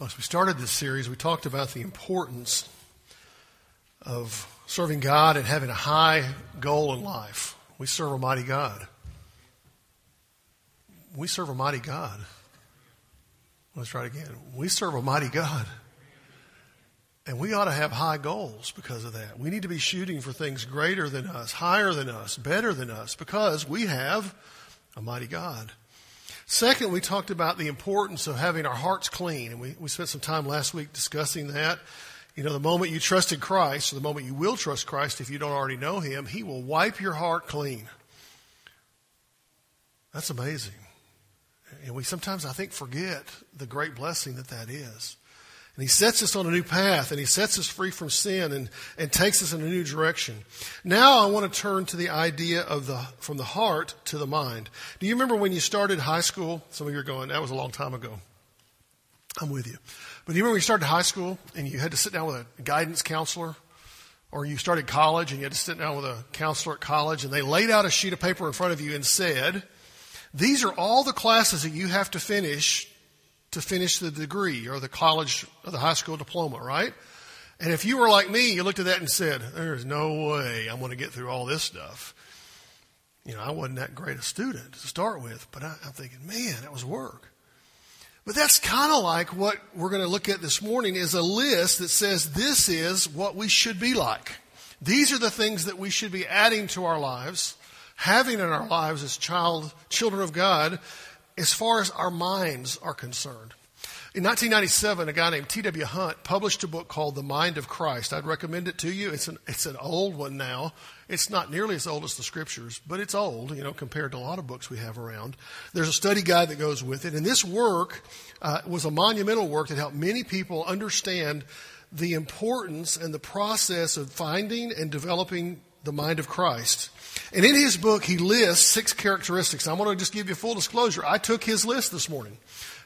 As we started this series, we talked about the importance of serving God and having a high goal in life. We serve a mighty God. We serve a mighty God. Let's try it again. We serve a mighty God. And we ought to have high goals because of that. We need to be shooting for things greater than us, higher than us, better than us, because we have a mighty God. Second, we talked about the importance of having our hearts clean, and we, we spent some time last week discussing that. You know, the moment you trusted Christ, or the moment you will trust Christ if you don't already know Him, He will wipe your heart clean. That's amazing. And we sometimes, I think, forget the great blessing that that is. And he sets us on a new path and he sets us free from sin and, and takes us in a new direction. Now I want to turn to the idea of the, from the heart to the mind. Do you remember when you started high school? Some of you are going, that was a long time ago. I'm with you. But do you remember when you started high school and you had to sit down with a guidance counselor? Or you started college and you had to sit down with a counselor at college and they laid out a sheet of paper in front of you and said, these are all the classes that you have to finish to finish the degree or the college or the high school diploma, right? And if you were like me, you looked at that and said, there's no way I'm going to get through all this stuff. You know, I wasn't that great a student to start with, but I, am thinking, man, that was work. But that's kind of like what we're going to look at this morning is a list that says this is what we should be like. These are the things that we should be adding to our lives, having in our lives as child, children of God, as far as our minds are concerned. In 1997, a guy named T.W. Hunt published a book called The Mind of Christ. I'd recommend it to you. It's an, it's an old one now. It's not nearly as old as the scriptures, but it's old, you know, compared to a lot of books we have around. There's a study guide that goes with it. And this work uh, was a monumental work that helped many people understand the importance and the process of finding and developing the mind of Christ. And in his book, he lists six characteristics. I want to just give you full disclosure. I took his list this morning,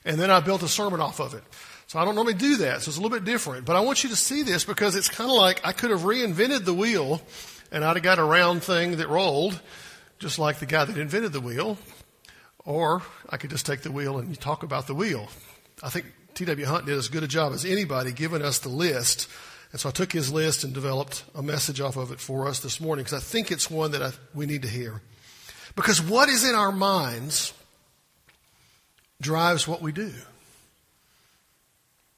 and then I built a sermon off of it. So I don't normally do that, so it's a little bit different. But I want you to see this because it's kind of like I could have reinvented the wheel, and I'd have got a round thing that rolled, just like the guy that invented the wheel. Or I could just take the wheel and talk about the wheel. I think T.W. Hunt did as good a job as anybody giving us the list and so I took his list and developed a message off of it for us this morning because I think it's one that I, we need to hear. Because what is in our minds drives what we do.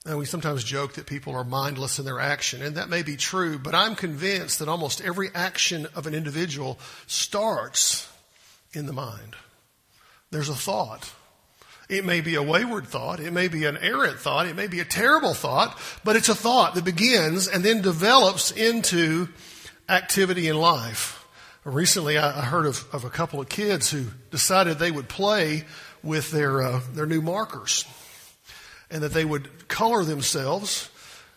And we sometimes joke that people are mindless in their action, and that may be true, but I'm convinced that almost every action of an individual starts in the mind. There's a thought. It may be a wayward thought. It may be an errant thought. It may be a terrible thought, but it's a thought that begins and then develops into activity in life. Recently, I heard of, of a couple of kids who decided they would play with their, uh, their new markers and that they would color themselves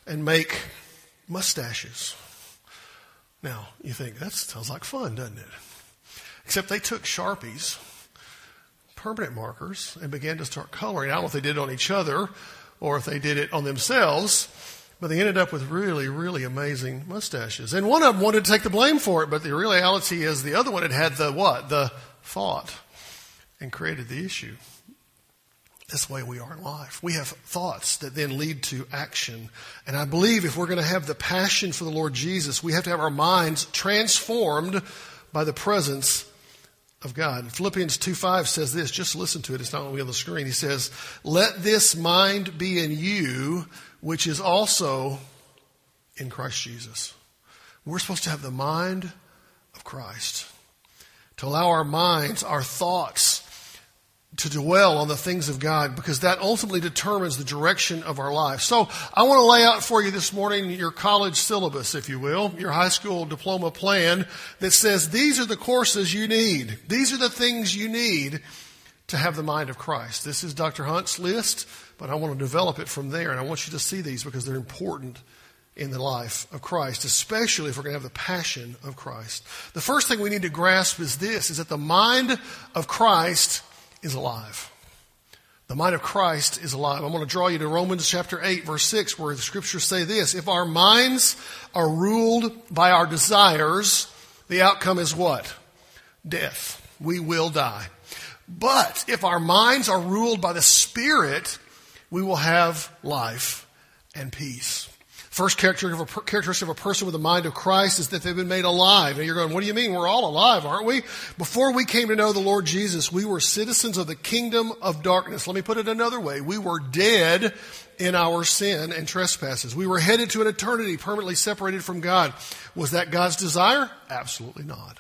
and make mustaches. Now, you think that sounds like fun, doesn't it? Except they took Sharpies permanent markers and began to start coloring. I don't know if they did it on each other or if they did it on themselves, but they ended up with really, really amazing mustaches. And one of them wanted to take the blame for it, but the reality is the other one had had the what? The thought and created the issue. That's the way we are in life. We have thoughts that then lead to action. And I believe if we're going to have the passion for the Lord Jesus, we have to have our minds transformed by the presence of God. Philippians 2 5 says this, just listen to it, it's not going to be on the screen. He says, Let this mind be in you, which is also in Christ Jesus. We're supposed to have the mind of Christ. To allow our minds, our thoughts, to dwell on the things of God because that ultimately determines the direction of our life. So I want to lay out for you this morning your college syllabus, if you will, your high school diploma plan that says these are the courses you need. These are the things you need to have the mind of Christ. This is Dr. Hunt's list, but I want to develop it from there and I want you to see these because they're important in the life of Christ, especially if we're going to have the passion of Christ. The first thing we need to grasp is this, is that the mind of Christ is alive. The mind of Christ is alive. I'm going to draw you to Romans chapter 8, verse 6, where the scriptures say this If our minds are ruled by our desires, the outcome is what? Death. We will die. But if our minds are ruled by the Spirit, we will have life and peace. First characteristic of a person with the mind of Christ is that they've been made alive. And you're going, what do you mean? We're all alive, aren't we? Before we came to know the Lord Jesus, we were citizens of the kingdom of darkness. Let me put it another way. We were dead in our sin and trespasses. We were headed to an eternity permanently separated from God. Was that God's desire? Absolutely not.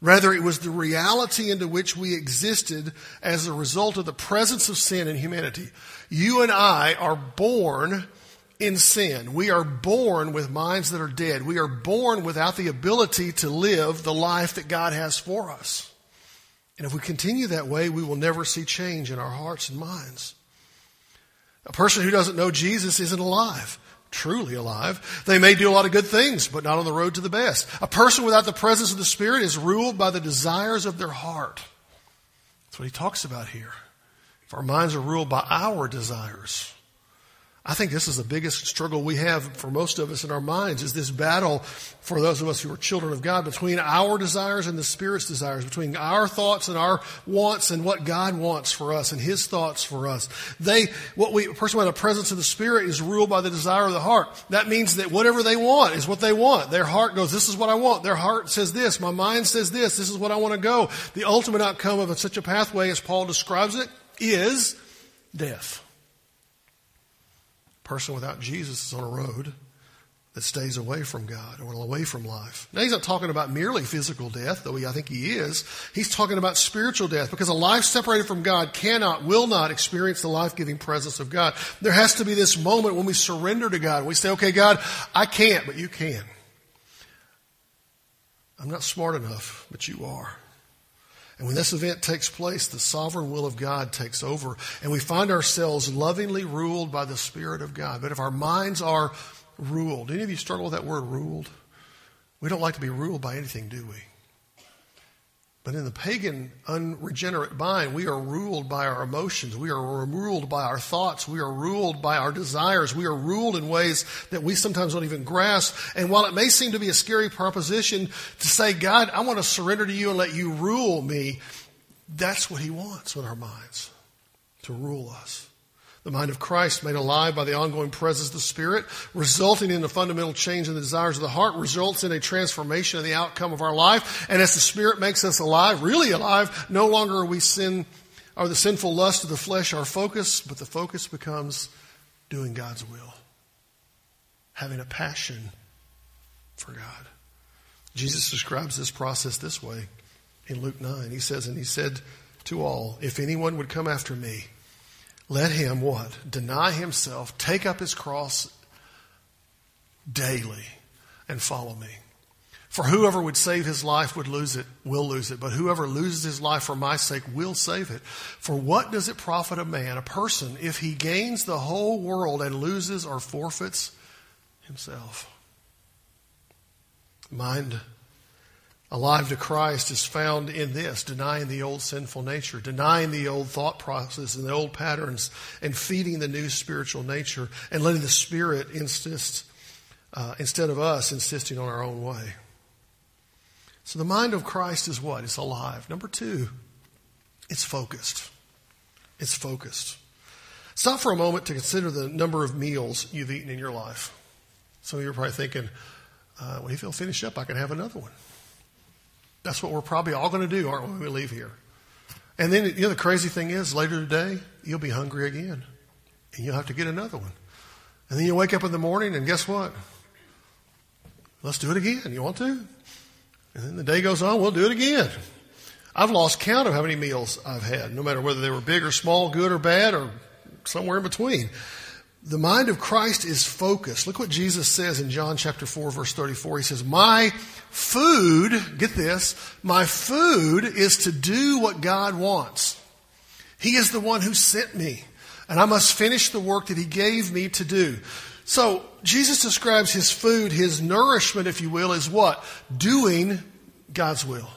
Rather, it was the reality into which we existed as a result of the presence of sin in humanity. You and I are born in sin. We are born with minds that are dead. We are born without the ability to live the life that God has for us. And if we continue that way, we will never see change in our hearts and minds. A person who doesn't know Jesus isn't alive, truly alive. They may do a lot of good things, but not on the road to the best. A person without the presence of the Spirit is ruled by the desires of their heart. That's what he talks about here. If our minds are ruled by our desires, I think this is the biggest struggle we have for most of us in our minds is this battle for those of us who are children of God between our desires and the Spirit's desires, between our thoughts and our wants and what God wants for us and His thoughts for us. They, what we, a person with a presence of the Spirit is ruled by the desire of the heart. That means that whatever they want is what they want. Their heart goes, this is what I want. Their heart says this. My mind says this. This is what I want to go. The ultimate outcome of such a pathway, as Paul describes it, is death person without Jesus is on a road that stays away from God or away from life. Now, he's not talking about merely physical death, though he, I think he is. He's talking about spiritual death because a life separated from God cannot, will not experience the life giving presence of God. There has to be this moment when we surrender to God. We say, okay, God, I can't, but you can. I'm not smart enough, but you are. And when this event takes place, the sovereign will of God takes over, and we find ourselves lovingly ruled by the Spirit of God. But if our minds are ruled, any of you struggle with that word ruled? We don't like to be ruled by anything, do we? But in the pagan, unregenerate mind, we are ruled by our emotions. We are ruled by our thoughts. We are ruled by our desires. We are ruled in ways that we sometimes don't even grasp. And while it may seem to be a scary proposition to say, God, I want to surrender to you and let you rule me, that's what He wants with our minds to rule us the mind of Christ made alive by the ongoing presence of the Spirit, resulting in a fundamental change in the desires of the heart, results in a transformation of the outcome of our life. And as the Spirit makes us alive, really alive, no longer are we sin, are the sinful lust of the flesh our focus, but the focus becomes doing God's will, having a passion for God. Jesus describes this process this way in Luke 9. He says, And he said to all, If anyone would come after me, let him what? Deny himself, take up his cross daily, and follow me. For whoever would save his life would lose it, will lose it. But whoever loses his life for my sake will save it. For what does it profit a man, a person, if he gains the whole world and loses or forfeits himself? Mind alive to Christ is found in this denying the old sinful nature, denying the old thought process and the old patterns, and feeding the new spiritual nature, and letting the Spirit insist, uh, instead of us insisting on our own way. So the mind of Christ is what? It's alive. Number two, it's focused. It's focused. Stop for a moment to consider the number of meals you've eaten in your life. Some of you are probably thinking, uh, when you feel finished up, I can have another one. That's what we're probably all going to do, aren't we, when we leave here? And then, you know, the crazy thing is, later today, you'll be hungry again. And you'll have to get another one. And then you wake up in the morning, and guess what? Let's do it again. You want to? And then the day goes on, we'll do it again. I've lost count of how many meals I've had, no matter whether they were big or small, good or bad, or somewhere in between. The mind of Christ is focused. Look what Jesus says in John chapter 4 verse 34. He says, my food, get this, my food is to do what God wants. He is the one who sent me and I must finish the work that he gave me to do. So Jesus describes his food, his nourishment, if you will, as what? Doing God's will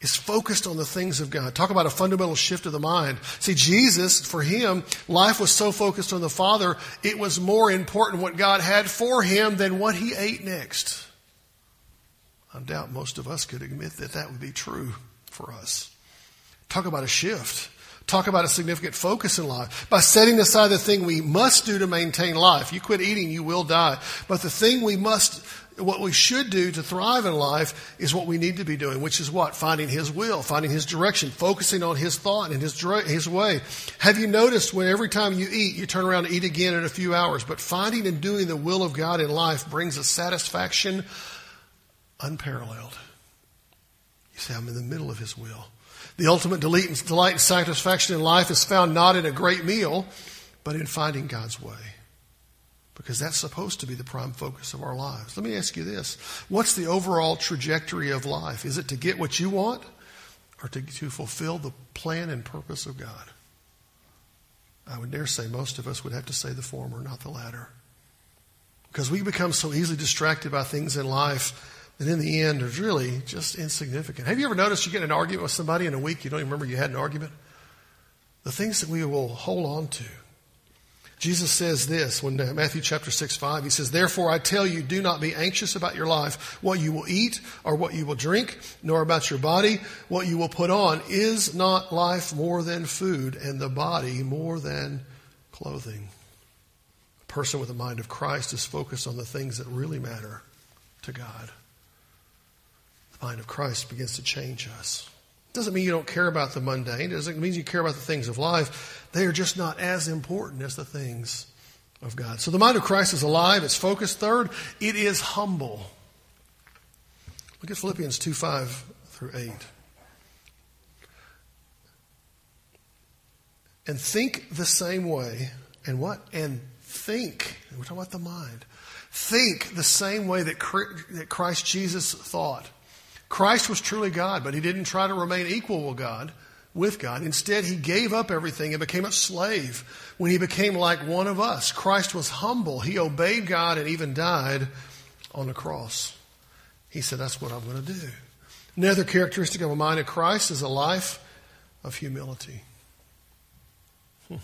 is focused on the things of God. Talk about a fundamental shift of the mind. See, Jesus, for him, life was so focused on the Father, it was more important what God had for him than what he ate next. I doubt most of us could admit that that would be true for us. Talk about a shift. Talk about a significant focus in life. By setting aside the thing we must do to maintain life. You quit eating, you will die. But the thing we must what we should do to thrive in life is what we need to be doing, which is what? Finding His will, finding His direction, focusing on His thought and His, His way. Have you noticed when every time you eat, you turn around and eat again in a few hours? But finding and doing the will of God in life brings a satisfaction unparalleled. You say, I'm in the middle of His will. The ultimate delight and satisfaction in life is found not in a great meal, but in finding God's way because that's supposed to be the prime focus of our lives. Let me ask you this What's the overall trajectory of life? Is it to get what you want or to, to fulfill the plan and purpose of God? I would dare say most of us would have to say the former, not the latter. Because we become so easily distracted by things in life that in the end are really just insignificant. Have you ever noticed you get an argument with somebody in a week, you don't even remember you had an argument? The things that we will hold on to Jesus says this when uh, Matthew chapter 6, 5, he says, Therefore I tell you, do not be anxious about your life, what you will eat or what you will drink, nor about your body, what you will put on. Is not life more than food and the body more than clothing? A person with the mind of Christ is focused on the things that really matter to God. Mind of Christ begins to change us. It Doesn't mean you don't care about the mundane. It doesn't mean you care about the things of life. They are just not as important as the things of God. So the mind of Christ is alive. It's focused. Third, it is humble. Look at Philippians 2 5 through 8. And think the same way. And what? And think. We're talking about the mind. Think the same way that Christ Jesus thought. Christ was truly God, but he didn't try to remain equal with God. With God. Instead, he gave up everything and became a slave when he became like one of us. Christ was humble. He obeyed God and even died on the cross. He said, That's what I'm going to do. Another characteristic of a mind of Christ is a life of humility. Hmm.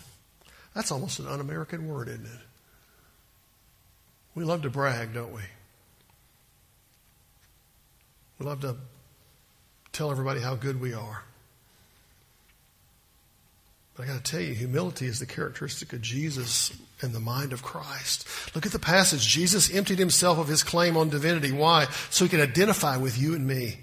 That's almost an un American word, isn't it? We love to brag, don't we? We love to tell everybody how good we are. But I got to tell you, humility is the characteristic of Jesus and the mind of Christ. Look at the passage. Jesus emptied himself of his claim on divinity. Why? So he could identify with you and me.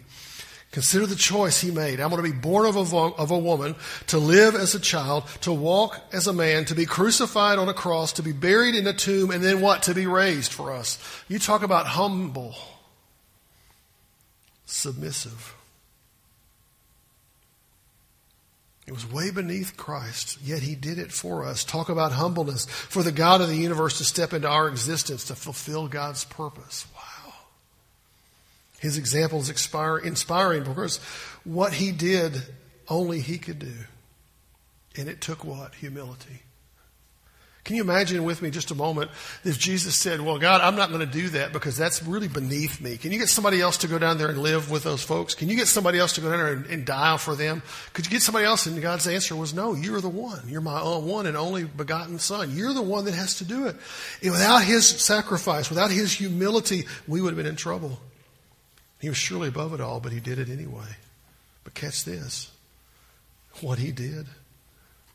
Consider the choice he made. I'm going to be born of a, of a woman, to live as a child, to walk as a man, to be crucified on a cross, to be buried in a tomb, and then what? To be raised for us. You talk about humble submissive. It was way beneath Christ, yet he did it for us. Talk about humbleness for the God of the universe to step into our existence to fulfill God's purpose. Wow. His example is inspiring because what he did, only he could do. And it took what? Humility. Can you imagine with me just a moment if Jesus said, Well, God, I'm not going to do that because that's really beneath me. Can you get somebody else to go down there and live with those folks? Can you get somebody else to go down there and, and for them? Could you get somebody else? And God's answer was, No, you're the one. You're my uh, one and only begotten Son. You're the one that has to do it. And without His sacrifice, without His humility, we would have been in trouble. He was surely above it all, but He did it anyway. But catch this what He did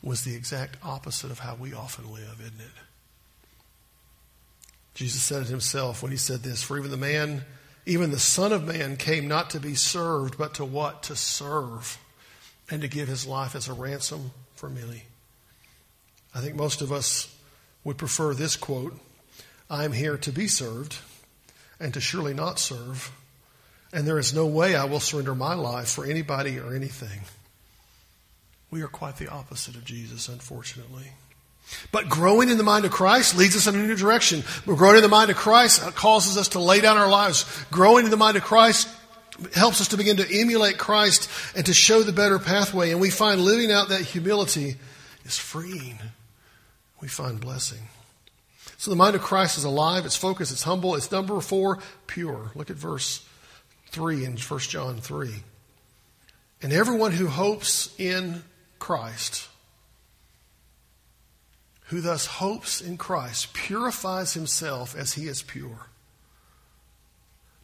was the exact opposite of how we often live, isn't it? Jesus said it himself when he said this For even the man, even the Son of Man came not to be served, but to what? To serve and to give his life as a ransom for many. I think most of us would prefer this quote I am here to be served and to surely not serve, and there is no way I will surrender my life for anybody or anything. We are quite the opposite of Jesus, unfortunately. But growing in the mind of Christ leads us in a new direction. But growing in the mind of Christ causes us to lay down our lives. Growing in the mind of Christ helps us to begin to emulate Christ and to show the better pathway. And we find living out that humility is freeing. We find blessing. So the mind of Christ is alive, it's focused, it's humble. It's number four, pure. Look at verse 3 in 1 John 3. And everyone who hopes in Christ, who thus hopes in Christ, purifies himself as he is pure.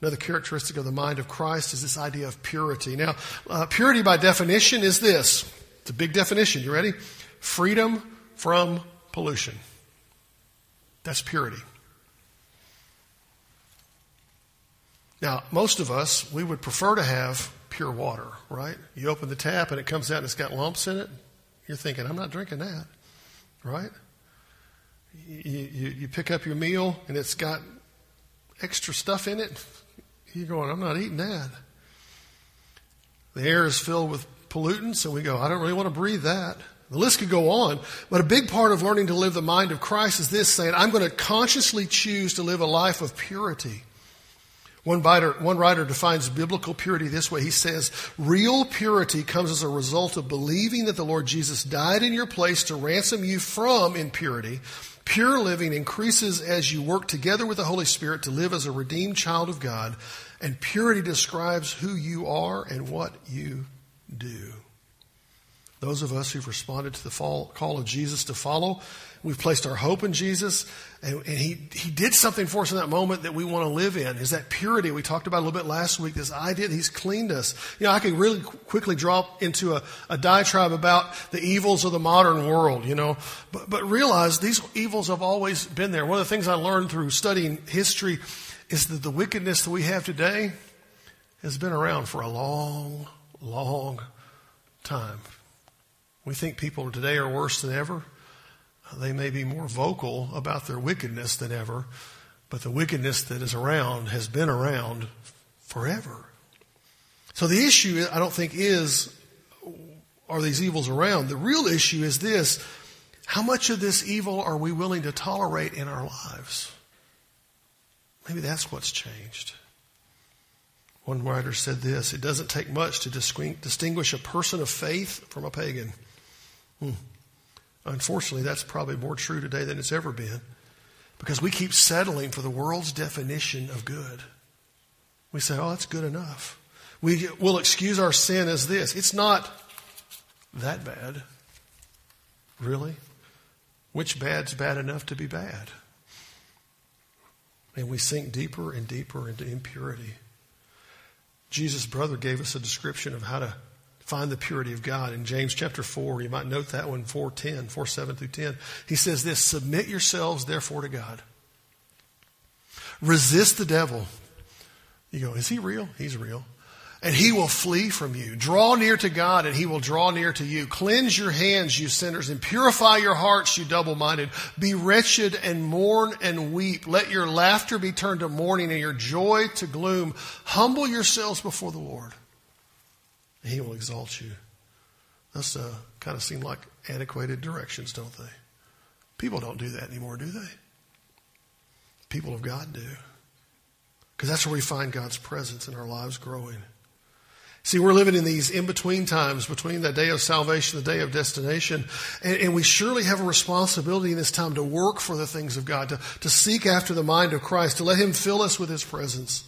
Another characteristic of the mind of Christ is this idea of purity. Now, uh, purity by definition is this It's a big definition. You ready? Freedom from pollution. That's purity. Now, most of us, we would prefer to have pure water, right? You open the tap and it comes out and it's got lumps in it. You're thinking, I'm not drinking that, right? You, you, you pick up your meal and it's got extra stuff in it. You're going, I'm not eating that. The air is filled with pollutants, and we go, I don't really want to breathe that. The list could go on, but a big part of learning to live the mind of Christ is this saying, I'm going to consciously choose to live a life of purity. One writer, one writer defines biblical purity this way. He says, real purity comes as a result of believing that the Lord Jesus died in your place to ransom you from impurity. Pure living increases as you work together with the Holy Spirit to live as a redeemed child of God. And purity describes who you are and what you do. Those of us who've responded to the call of Jesus to follow, we've placed our hope in Jesus, and, and, he, he did something for us in that moment that we want to live in, is that purity. We talked about a little bit last week, this idea that he's cleaned us. You know, I could really quickly drop into a, a diatribe about the evils of the modern world, you know, but, but realize these evils have always been there. One of the things I learned through studying history is that the wickedness that we have today has been around for a long, long time. We think people today are worse than ever. They may be more vocal about their wickedness than ever, but the wickedness that is around has been around forever. So the issue, I don't think, is are these evils around? The real issue is this how much of this evil are we willing to tolerate in our lives? Maybe that's what's changed. One writer said this It doesn't take much to distinguish a person of faith from a pagan. Hmm. Unfortunately, that's probably more true today than it's ever been because we keep settling for the world's definition of good. We say, oh, that's good enough. We will excuse our sin as this. It's not that bad. Really? Which bad's bad enough to be bad? And we sink deeper and deeper into impurity. Jesus' brother gave us a description of how to find the purity of God in James chapter 4. You might note that one, 4, 10, 4, 7 through 10. He says this Submit yourselves, therefore, to God. Resist the devil. You go, Is he real? He's real and he will flee from you. Draw near to God and he will draw near to you. Cleanse your hands, you sinners, and purify your hearts, you double minded. Be wretched and mourn and weep. Let your laughter be turned to mourning and your joy to gloom. Humble yourselves before the Lord and he will exalt you. That's uh, kind of seem like antiquated directions, don't they? People don't do that anymore, do they? People of God do. Because that's where we find God's presence in our lives growing. See, we're living in these in between times between the day of salvation, the day of destination. And, and, we surely have a responsibility in this time to work for the things of God, to, to seek after the mind of Christ, to let Him fill us with His presence.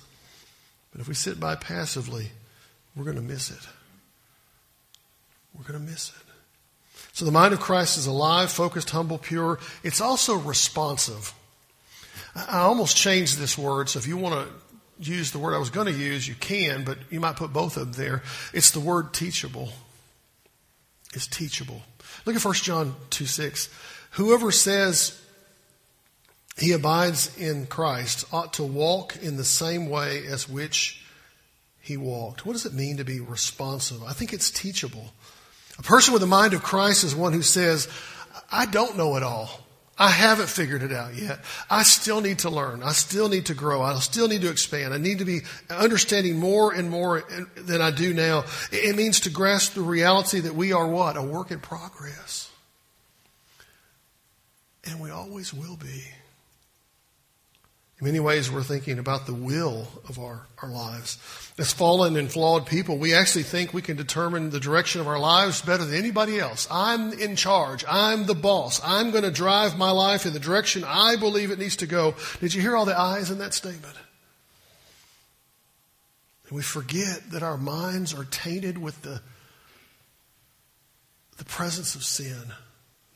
But if we sit by passively, we're going to miss it. We're going to miss it. So the mind of Christ is alive, focused, humble, pure. It's also responsive. I almost changed this word, so if you want to use the word I was going to use, you can, but you might put both of them there. It's the word teachable. It's teachable. Look at 1 John 2 6. Whoever says he abides in Christ ought to walk in the same way as which he walked. What does it mean to be responsive? I think it's teachable. A person with the mind of Christ is one who says, I don't know it all. I haven't figured it out yet. I still need to learn. I still need to grow. I still need to expand. I need to be understanding more and more than I do now. It means to grasp the reality that we are what? A work in progress. And we always will be. In many ways, we're thinking about the will of our, our lives. As fallen and flawed people, we actually think we can determine the direction of our lives better than anybody else. I'm in charge. I'm the boss. I'm going to drive my life in the direction I believe it needs to go. Did you hear all the I's in that statement? And we forget that our minds are tainted with the, the presence of sin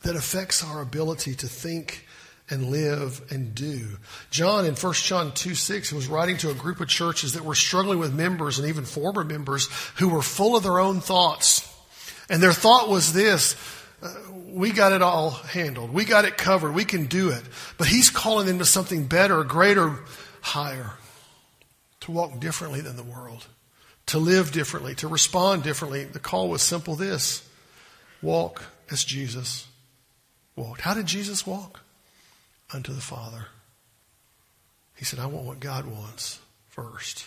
that affects our ability to think and live and do. John in 1 John 2 6 was writing to a group of churches that were struggling with members and even former members who were full of their own thoughts. And their thought was this uh, we got it all handled. We got it covered. We can do it. But he's calling them to something better, greater, higher. To walk differently than the world. To live differently. To respond differently. The call was simple this walk as Jesus walked. How did Jesus walk? Unto the Father. He said, I want what God wants first.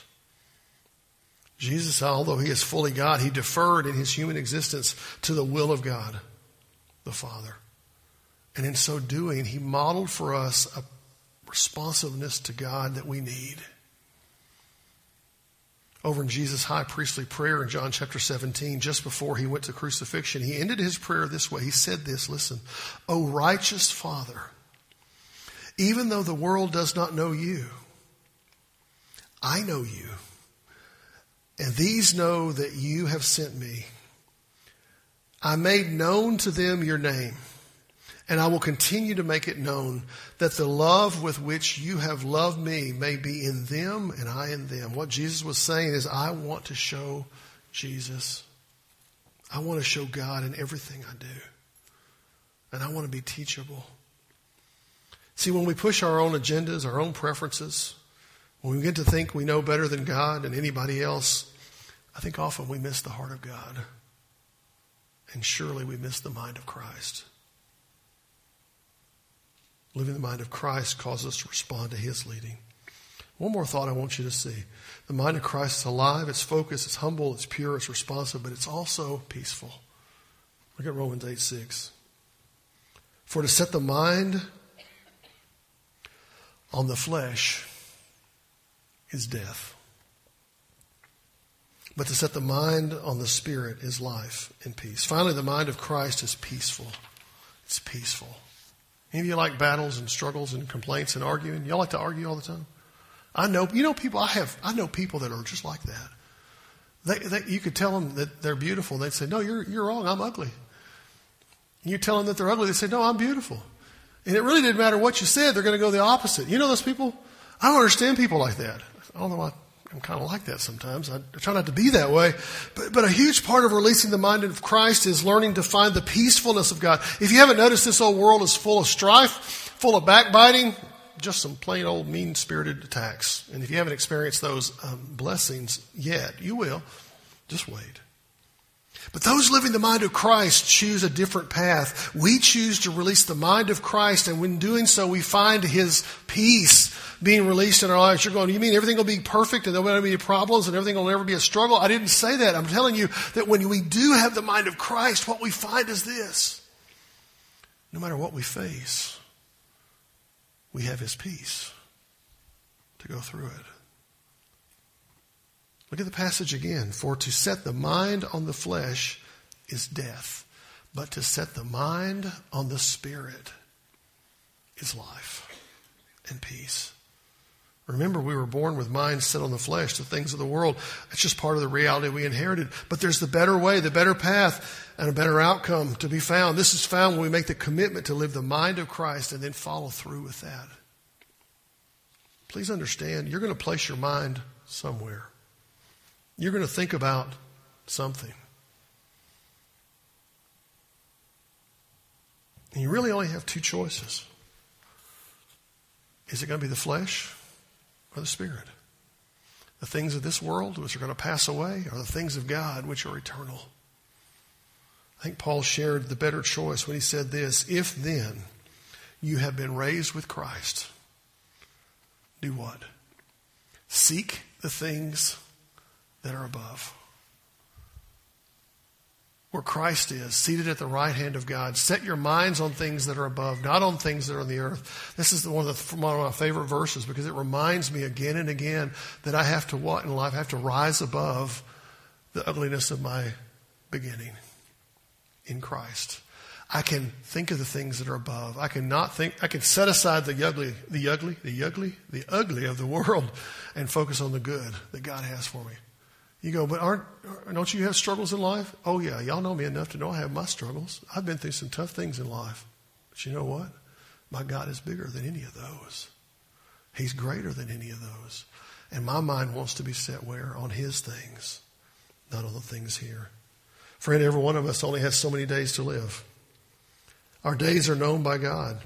Jesus, although he is fully God, he deferred in his human existence to the will of God, the Father. And in so doing, he modeled for us a responsiveness to God that we need. Over in Jesus' high priestly prayer in John chapter 17, just before he went to crucifixion, he ended his prayer this way. He said this, listen, O righteous Father, even though the world does not know you, I know you and these know that you have sent me. I made known to them your name, and I will continue to make it known that the love with which you have loved me may be in them and I in them. What Jesus was saying is, I want to show Jesus. I want to show God in everything I do. And I want to be teachable. See, when we push our own agendas, our own preferences, when we begin to think we know better than God and anybody else, I think often we miss the heart of God. And surely we miss the mind of Christ. Living the mind of Christ causes us to respond to his leading. One more thought I want you to see. The mind of Christ is alive, it's focused, it's humble, it's pure, it's responsive, but it's also peaceful. Look at Romans 8 6. For to set the mind on the flesh is death. But to set the mind on the Spirit is life and peace. Finally, the mind of Christ is peaceful. It's peaceful. Any of you like battles and struggles and complaints and arguing? Y'all like to argue all the time? I know, you know people, I have, I know people that are just like that. They, they, you could tell them that they're beautiful. They'd say, no, you're, you're wrong. I'm ugly. And you tell them that they're ugly. They say, no, I'm beautiful. And it really didn't matter what you said. They're going to go the opposite. You know those people? I don't understand people like that. I why I'm kind of like that sometimes. I try not to be that way. But, but a huge part of releasing the mind of Christ is learning to find the peacefulness of God. If you haven't noticed, this old world is full of strife, full of backbiting, just some plain old mean spirited attacks. And if you haven't experienced those um, blessings yet, you will. Just wait. But those living the mind of Christ choose a different path. We choose to release the mind of Christ, and when doing so, we find His peace being released in our lives. You're going, you mean everything will be perfect and there won't be any problems and everything will never be a struggle? I didn't say that. I'm telling you that when we do have the mind of Christ, what we find is this. No matter what we face, we have His peace to go through it. Look at the passage again. For to set the mind on the flesh is death, but to set the mind on the spirit is life and peace. Remember, we were born with minds set on the flesh, the things of the world. It's just part of the reality we inherited. But there's the better way, the better path, and a better outcome to be found. This is found when we make the commitment to live the mind of Christ and then follow through with that. Please understand, you're going to place your mind somewhere. You're going to think about something. And you really only have two choices. Is it going to be the flesh or the Spirit? The things of this world, which are going to pass away, or the things of God, which are eternal? I think Paul shared the better choice when he said this If then you have been raised with Christ, do what? Seek the things that are above where Christ is, seated at the right hand of God. Set your minds on things that are above, not on things that are on the earth. This is one of, the, one of my favorite verses because it reminds me again and again that I have to what in life? I have to rise above the ugliness of my beginning in Christ. I can think of the things that are above. I can not think. I can set aside the ugly, the ugly, the ugly, the ugly of the world, and focus on the good that God has for me. You go, but aren't, don't you have struggles in life? Oh, yeah. Y'all know me enough to know I have my struggles. I've been through some tough things in life. But you know what? My God is bigger than any of those. He's greater than any of those. And my mind wants to be set where? On His things, not on the things here. Friend, every one of us only has so many days to live. Our days are known by God.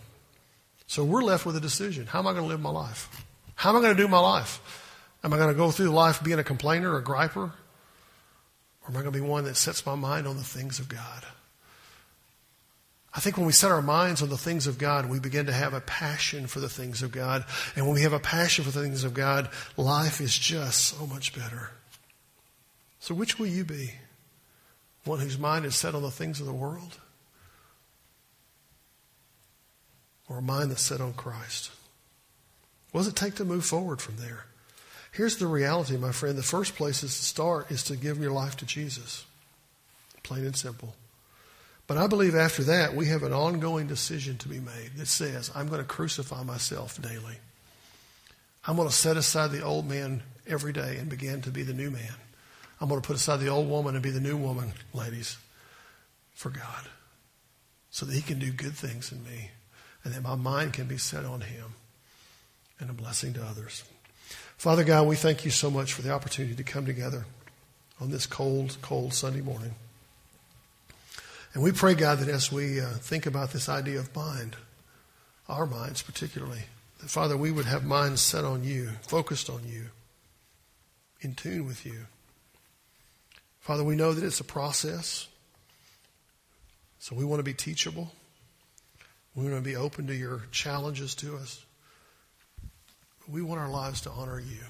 So we're left with a decision. How am I going to live my life? How am I going to do my life? Am I going to go through life being a complainer, a griper? Or am I going to be one that sets my mind on the things of God? I think when we set our minds on the things of God, we begin to have a passion for the things of God. And when we have a passion for the things of God, life is just so much better. So, which will you be? One whose mind is set on the things of the world? or a mind that's set on Christ? What does it take to move forward from there? Here's the reality, my friend. The first place is to start is to give your life to Jesus. Plain and simple. But I believe after that, we have an ongoing decision to be made that says, I'm going to crucify myself daily. I'm going to set aside the old man every day and begin to be the new man. I'm going to put aside the old woman and be the new woman, ladies, for God, so that He can do good things in me and that my mind can be set on Him and a blessing to others. Father God, we thank you so much for the opportunity to come together on this cold, cold Sunday morning. And we pray, God, that as we uh, think about this idea of mind, our minds particularly, that Father, we would have minds set on you, focused on you, in tune with you. Father, we know that it's a process, so we want to be teachable. We want to be open to your challenges to us. We want our lives to honor you.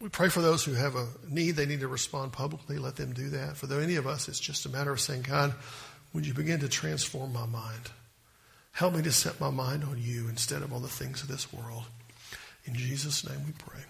We pray for those who have a need, they need to respond publicly. Let them do that. For any of us, it's just a matter of saying, God, would you begin to transform my mind? Help me to set my mind on you instead of on the things of this world. In Jesus' name we pray.